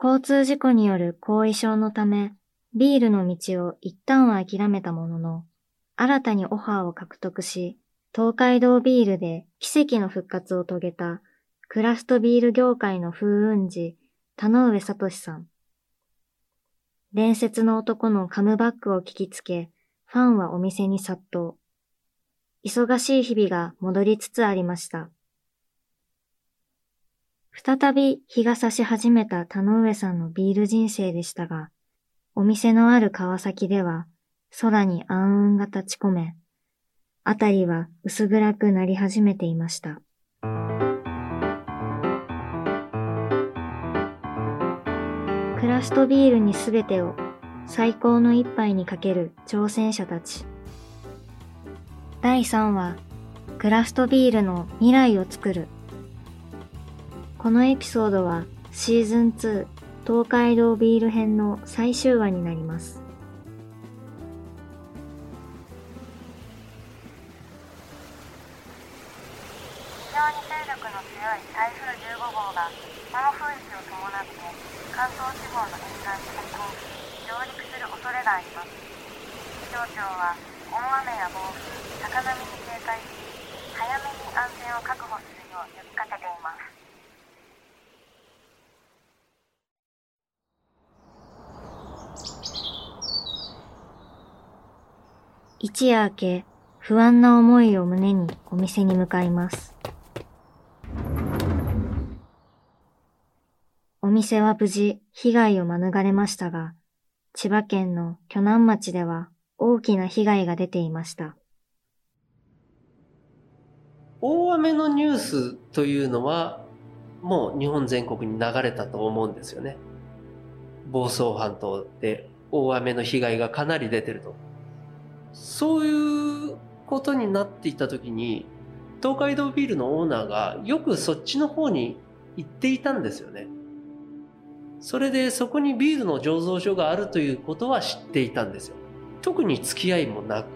交通事故による後遺症のため、ビールの道を一旦は諦めたものの、新たにオファーを獲得し、東海道ビールで奇跡の復活を遂げたクラフトビール業界の風雲児、田上聡さん。伝説の男のカムバックを聞きつけ、ファンはお店に殺到。忙しい日々が戻りつつありました。再び日が差し始めた田上さんのビール人生でしたが、お店のある川崎では空に暗雲が立ち込め、あたりは薄暗くなり始めていました。クラフトビールにすべてを最高の一杯にかける挑戦者たち。第3話、クラフトビールの未来を作る。このエピソードはシーズン2東海道ビール編の最終話になります。非常に勢力の強い台風15号が暴風域を伴って関東地方の沿岸に接近上陸する恐れがあります気象庁は大雨や暴風高波に警戒し早めに安全を確保するよう呼びかけています一夜明け、不安な思いを胸にお店に向かいます。お店は無事被害を免れましたが、千葉県の鋸南町では大きな被害が出ていました。大雨のニュースというのは、もう日本全国に流れたと思うんですよね。房総半島で大雨の被害がかなり出てると。そういうことになっていた時に東海道ビールのオーナーがよくそっちの方に行っていたんですよね。それでそこにビールの醸造所があるということは知っていたんですよ。特に付き合いもなく、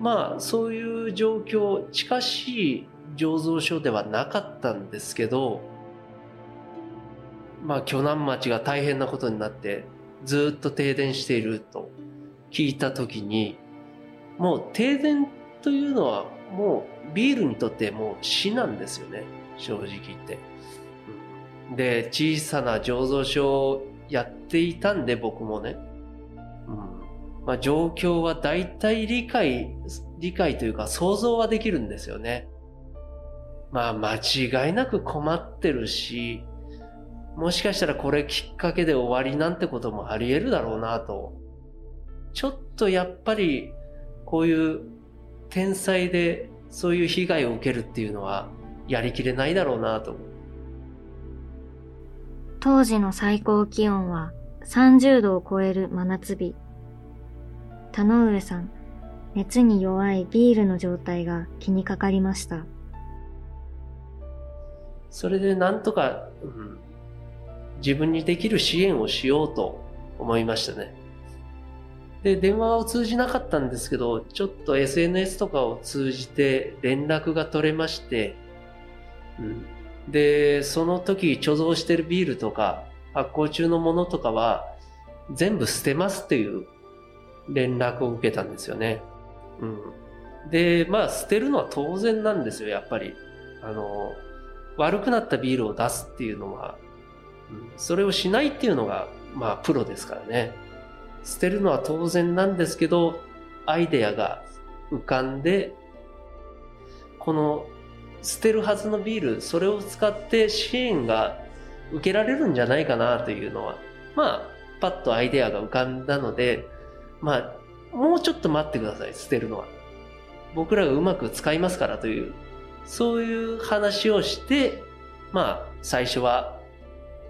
まあそういう状況、近しい醸造所ではなかったんですけど、まあ鋸南町が大変なことになってずっと停電していると聞いた時にもう停電というのはもうビールにとってもう死なんですよね正直言って。で小さな醸造所をやっていたんで僕もね、うんまあ、状況は大体理解理解というか想像はできるんですよね。まあ間違いなく困ってるしもしかしたらこれきっかけで終わりなんてこともあり得るだろうなとちょっとやっぱりこういう天才でそういう被害を受けるっていうのはやりきれないだろうなと。当時の最高気温は30度を超える真夏日。田上さん、熱に弱いビールの状態が気にかかりました。それでなんとか、うん、自分にできる支援をしようと思いましたね。で、電話を通じなかったんですけど、ちょっと SNS とかを通じて連絡が取れまして、うん、で、その時貯蔵してるビールとか発酵中のものとかは全部捨てますっていう連絡を受けたんですよね。うん。で、まあ捨てるのは当然なんですよ、やっぱり。あの、悪くなったビールを出すっていうのは、うん、それをしないっていうのが、まあプロですからね。捨てるのは当然なんですけど、アイデアが浮かんで、この捨てるはずのビール、それを使って支援が受けられるんじゃないかなというのは、まあ、パッとアイデアが浮かんだので、まあ、もうちょっと待ってください、捨てるのは。僕らがうまく使いますからという、そういう話をして、まあ、最初は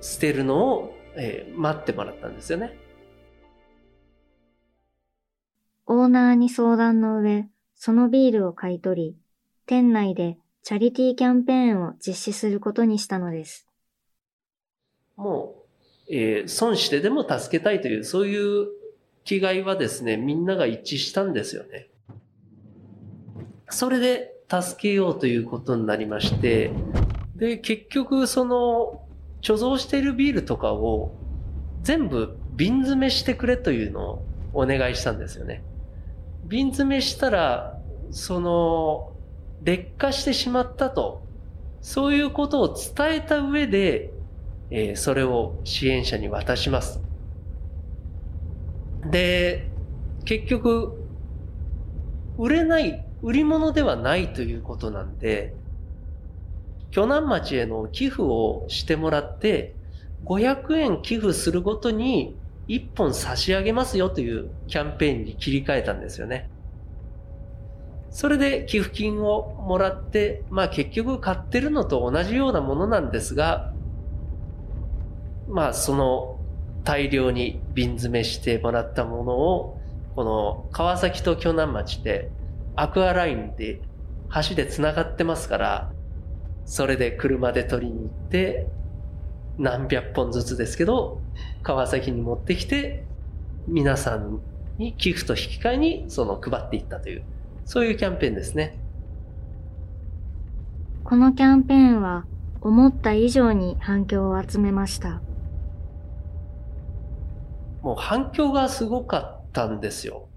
捨てるのを、えー、待ってもらったんですよね。オーナーに相談の上、そのビールを買い取り、店内でチャリティーキャンペーンを実施することにしたのです。もう、えー、損してでも助けたいという、そういう気概はですね、みんなが一致したんですよね。それで助けようということになりまして、で、結局その貯蔵しているビールとかを全部瓶詰めしてくれというのをお願いしたんですよね。瓶詰めしたら、その、劣化してしまったと、そういうことを伝えた上で、えー、それを支援者に渡します。で、結局、売れない、売り物ではないということなんで、鋸南町への寄付をしてもらって、500円寄付するごとに1本差し上げますよというキャンペーンに切り替えたんですよね。それで寄付金をもらって、まあ結局買ってるのと同じようなものなんですが、まあその大量に瓶詰めしてもらったものを、この川崎と鋸南町でアクアラインで橋で繋がってますから、それで車で取りに行って、何百本ずつですけど、川崎に持ってきて、皆さんに寄付と引き換えにその配っていったという、そういうキャンペーンですね。このキャンペーンは思った以上に反響を集めました。もう反響がすごかったんですよ。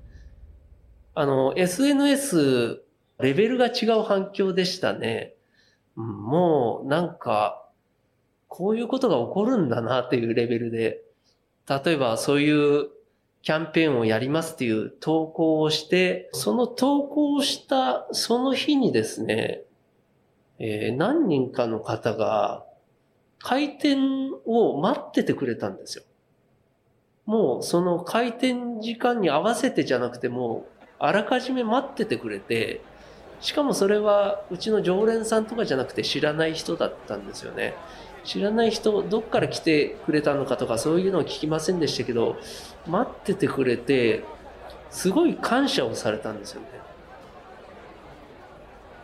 あの、SNS レベルが違う反響でしたね。もうなんか、こういうことが起こるんだなっていうレベルで、例えばそういうキャンペーンをやりますっていう投稿をして、その投稿をしたその日にですね、えー、何人かの方が開店を待っててくれたんですよ。もうその開店時間に合わせてじゃなくてもあらかじめ待っててくれて、しかもそれはうちの常連さんとかじゃなくて知らない人だったんですよね。知らない人、どっから来てくれたのかとかそういうのは聞きませんでしたけど、待っててくれて、すごい感謝をされたんですよね。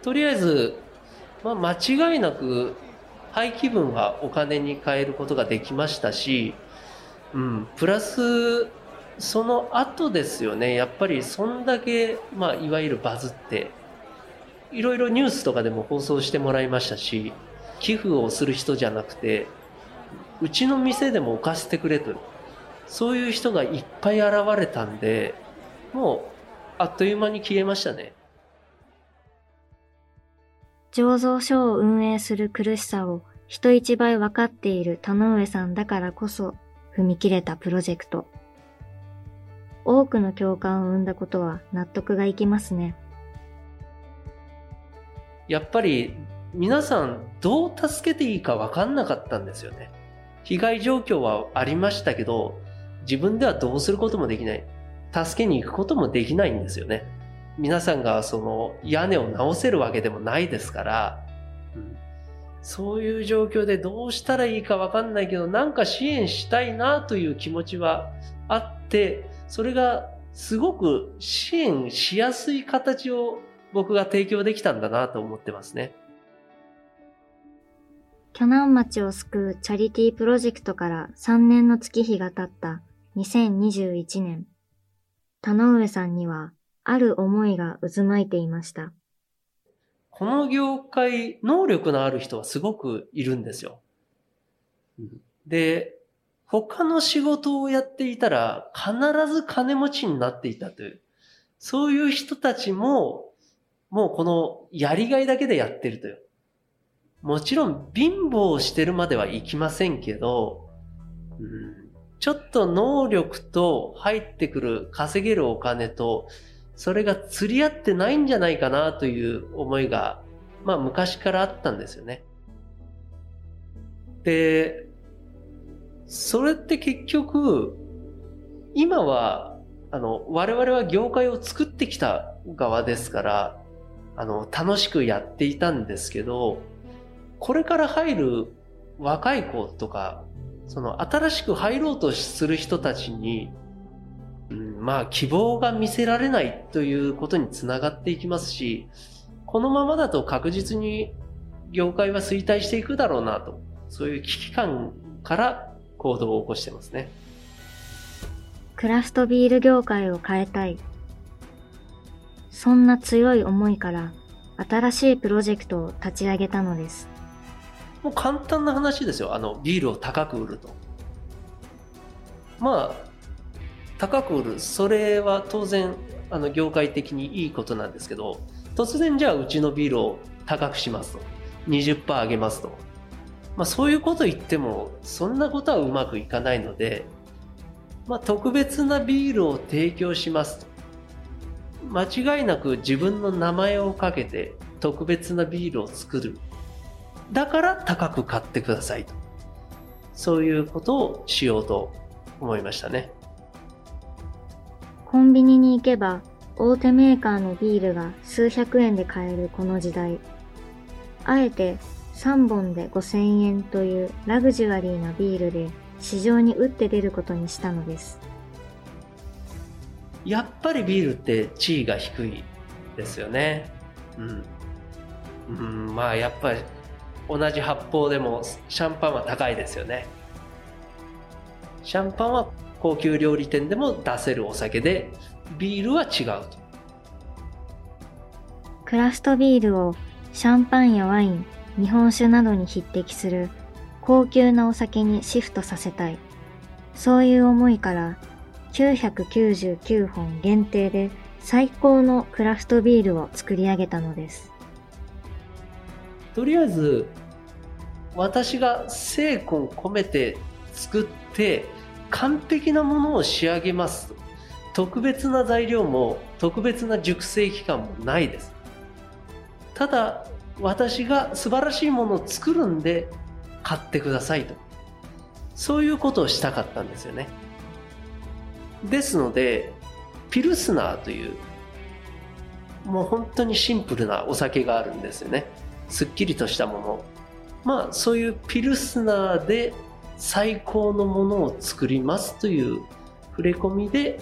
とりあえず、まあ、間違いなく廃棄分はお金に変えることができましたし、うん、プラス、その後ですよね、やっぱりそんだけ、まあ、いわゆるバズって、いろいろニュースとかでも放送してもらいましたし、寄付をする人じゃなくて、うちの店でも置かせてくれと。そういう人がいっぱい現れたんで、もう、あっという間に消えましたね。醸造所を運営する苦しさを人一倍分かっている田上さんだからこそ踏み切れたプロジェクト。多くの共感を生んだことは納得がいきますね。やっぱり皆さんどう助けていいか分かんなかったんですよね。被害状況はありましたけど、自分ではどうすることもできない。助けに行くこともできないんですよね。皆さんがその屋根を直せるわけでもないですから、うん、そういう状況でどうしたらいいか分かんないけど、なんか支援したいなという気持ちはあって、それがすごく支援しやすい形を僕が提供できたんだなと思ってますね。鋸南町を救うチャリティープロジェクトから3年の月日が経った2021年、田上さんにはある思いが渦巻いていました。この業界、能力のある人はすごくいるんですよ。で、他の仕事をやっていたら必ず金持ちになっていたという、そういう人たちももうこのやりがいだけでやってるという。もちろん貧乏してるまではいきませんけど、うん、ちょっと能力と入ってくる稼げるお金と、それが釣り合ってないんじゃないかなという思いが、まあ昔からあったんですよね。で、それって結局、今は、あの、我々は業界を作ってきた側ですから、あの、楽しくやっていたんですけど、これから入る若い子とか、その新しく入ろうとする人たちに、うん、まあ希望が見せられないということにつながっていきますし、このままだと確実に業界は衰退していくだろうなと、そういう危機感から行動を起こしてますね。クラフトビール業界を変えたい。そんな強い思いから新しいプロジェクトを立ち上げたのです。もう簡単な話ですよ。あの、ビールを高く売ると。まあ、高く売る。それは当然、あの、業界的にいいことなんですけど、突然じゃあうちのビールを高くしますと。20%上げますと。まあそういうこと言っても、そんなことはうまくいかないので、まあ特別なビールを提供しますと。間違いなく自分の名前をかけて特別なビールを作る。だから高く買ってくださいと。そういうことをしようと思いましたね。コンビニに行けば大手メーカーのビールが数百円で買えるこの時代。あえて3本で5000円というラグジュアリーなビールで市場に打って出ることにしたのです。やっぱりビールって地位が低いですよね。うん。うん、まあやっぱり同じ発泡でもシャンパンは高いですよね。シャンパンは高級料理店でも出せるお酒で、ビールは違うと。クラフトビールをシャンパンやワイン、日本酒などに匹敵する高級なお酒にシフトさせたい。そういう思いから999本限定で最高のクラフトビールを作り上げたのです。とりあえず、私が精魂込めて作って完璧なものを仕上げます。特別な材料も特別な熟成期間もないです。ただ、私が素晴らしいものを作るんで買ってくださいと。そういうことをしたかったんですよね。ですので、ピルスナーという、もう本当にシンプルなお酒があるんですよね。すっきりとしたもの。まあ、そういうピルスナーで最高のものを作りますという触れ込みで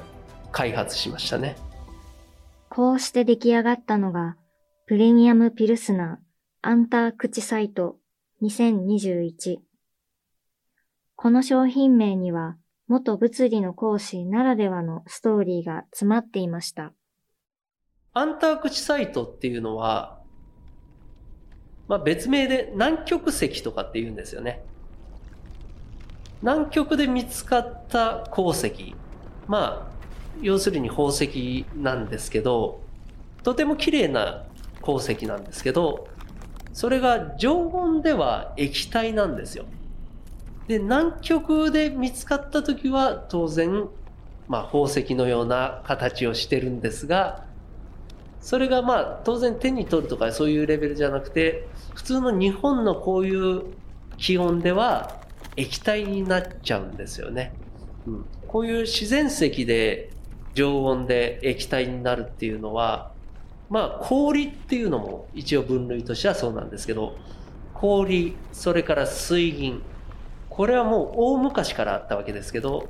開発しましたね。こうして出来上がったのが、プレミアムピルスナーアンタークチサイト2021。この商品名には、元物理の講師ならではのストーリーが詰まっていました。アンタークチサイトっていうのは、まあ別名で南極石とかって言うんですよね。南極で見つかった鉱石。まあ、要するに宝石なんですけど、とても綺麗な鉱石なんですけど、それが常温では液体なんですよ。で、南極で見つかった時は当然、まあ宝石のような形をしてるんですが、それがまあ当然手に取るとかそういうレベルじゃなくて、普通の日本のこういう気温では液体になっちゃうんですよね。うん、こういう自然石で常温で液体になるっていうのは、まあ氷っていうのも一応分類としてはそうなんですけど、氷、それから水銀、これはもう大昔からあったわけですけど、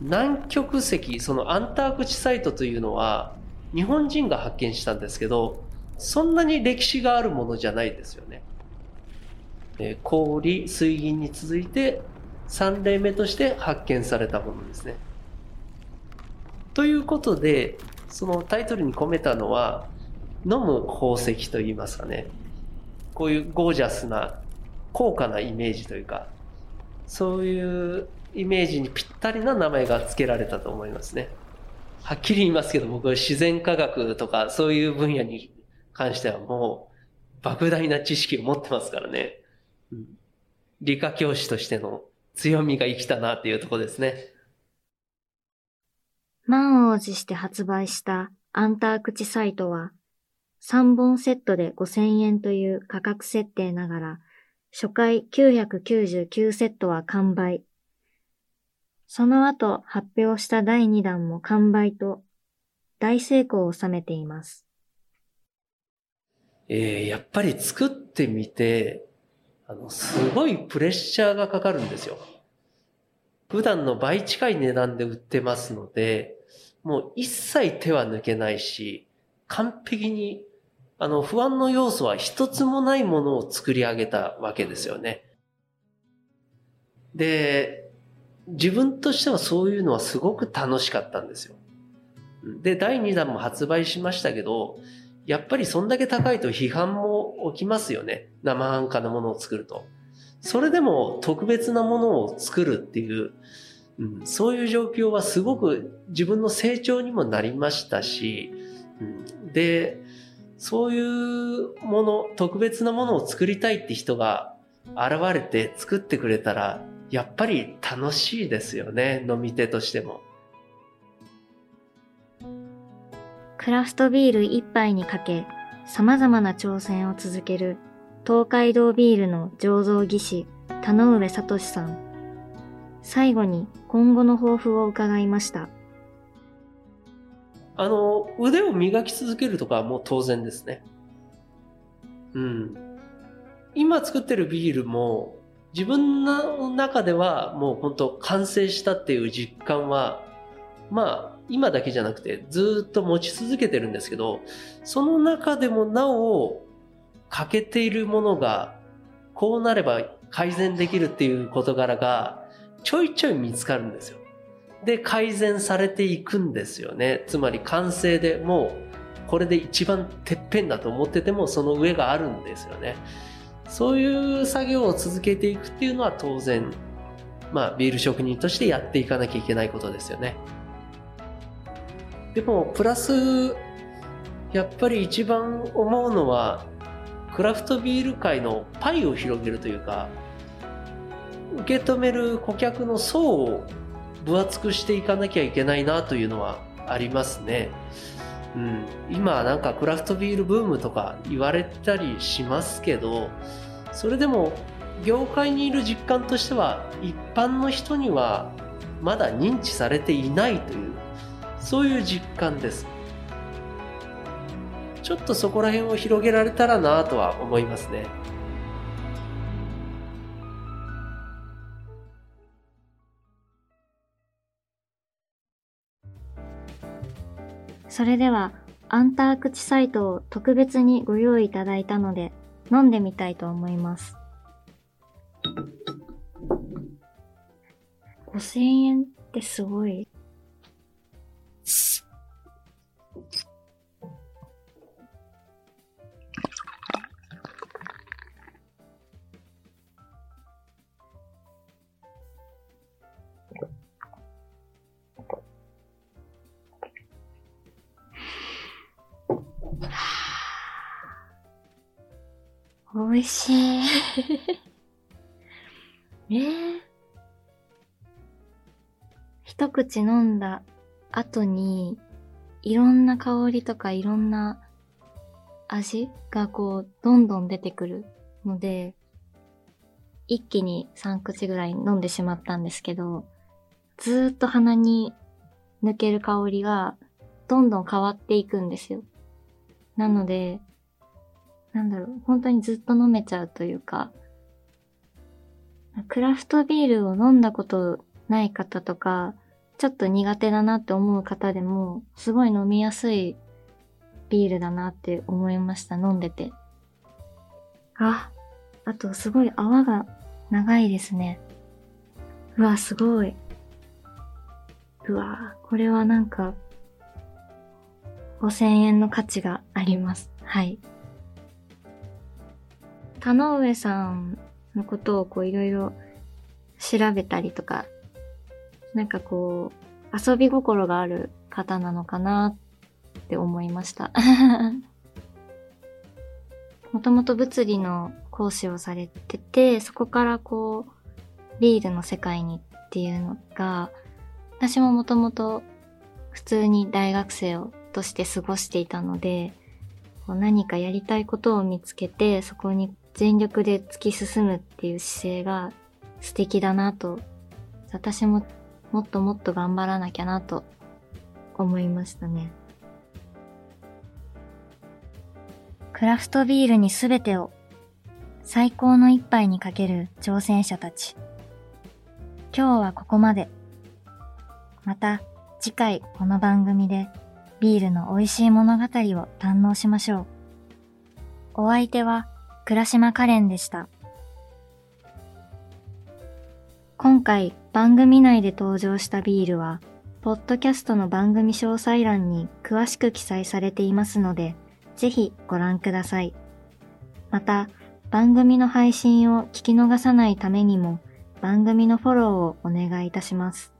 南極石、そのアンタークチサイトというのは、日本人が発見したんですけど、そんなに歴史があるものじゃないですよね。え氷、水銀に続いて3例目として発見されたものですね。ということで、そのタイトルに込めたのは、飲む宝石といいますかね。こういうゴージャスな、高価なイメージというか、そういうイメージにぴったりな名前が付けられたと思いますね。はっきり言いますけど、僕は自然科学とかそういう分野に関してはもう莫大な知識を持ってますからね。うん、理科教師としての強みが生きたなっていうとこですね。満を持して発売したアンタークチサイトは3本セットで5000円という価格設定ながら初回999セットは完売。その後発表した第2弾も完売と大成功を収めています。えー、やっぱり作ってみて、あの、すごいプレッシャーがかかるんですよ。普段の倍近い値段で売ってますので、もう一切手は抜けないし、完璧にあの、不安の要素は一つもないものを作り上げたわけですよね。で、自分としてはそういうのはすごく楽しかったんですよ。で、第2弾も発売しましたけど、やっぱりそんだけ高いと批判も起きますよね。生半可なものを作ると。それでも特別なものを作るっていう、うん、そういう状況はすごく自分の成長にもなりましたし、うん、で、そういうもの、特別なものを作りたいって人が現れて作ってくれたら、やっぱり楽しいですよね、飲み手としても。クラフトビール一杯にかけ、様々な挑戦を続ける東海道ビールの醸造技師、田上聡さん。最後に今後の抱負を伺いました。あの、腕を磨き続けるとかはもう当然ですね。うん。今作ってるビールも自分の中ではもう本当完成したっていう実感はまあ今だけじゃなくてずっと持ち続けてるんですけどその中でもなお欠けているものがこうなれば改善できるっていう事柄がちょいちょい見つかるんですよ。で改善されていくんですよね。つまり完成でもうこれで一番てっぺんだと思っててもその上があるんですよね。そういう作業を続けていくっていうのは当然、まあ、ビール職人としてやっていかなきゃいけないことですよね。でも、プラス、やっぱり一番思うのは、クラフトビール界のパイを広げるというか、受け止める顧客の層を分厚くしていかなきゃいけないなというのはありますね。うん、今なんかクラフトビールブームとか言われたりしますけどそれでも業界にいる実感としては一般の人にはまだ認知されていないというそういう実感です。ちょっとそこら辺を広げられたらなとは思いますね。それでは、アンタークチサイトを特別にご用意いただいたので、飲んでみたいと思います。5000円ってすごい。美味しい。えー、一口飲んだ後に、いろんな香りとかいろんな味がこう、どんどん出てくるので、一気に3口ぐらい飲んでしまったんですけど、ずーっと鼻に抜ける香りがどんどん変わっていくんですよ。なので、なんだろう、本当にずっと飲めちゃうというか、クラフトビールを飲んだことない方とか、ちょっと苦手だなって思う方でも、すごい飲みやすいビールだなって思いました、飲んでて。あ、あとすごい泡が長いですね。うわ、すごい。うわ、これはなんか、5000円の価値があります。はい。田上さんのことをこういろいろ調べたりとか、なんかこう、遊び心がある方なのかなって思いました。もともと物理の講師をされてて、そこからこう、ビールの世界にっていうのが、私ももともと普通に大学生をとして過ごしていたので、こう何かやりたいことを見つけて、そこに全力で突き進むっていう姿勢が素敵だなと、私ももっともっと頑張らなきゃなと思いましたね。クラフトビールにすべてを最高の一杯にかける挑戦者たち。今日はここまで。また次回この番組でビールの美味しい物語を堪能しましょう。お相手は倉島カレンでした。今回番組内で登場したビールは、ポッドキャストの番組詳細欄に詳しく記載されていますので、ぜひご覧ください。また、番組の配信を聞き逃さないためにも番組のフォローをお願いいたします。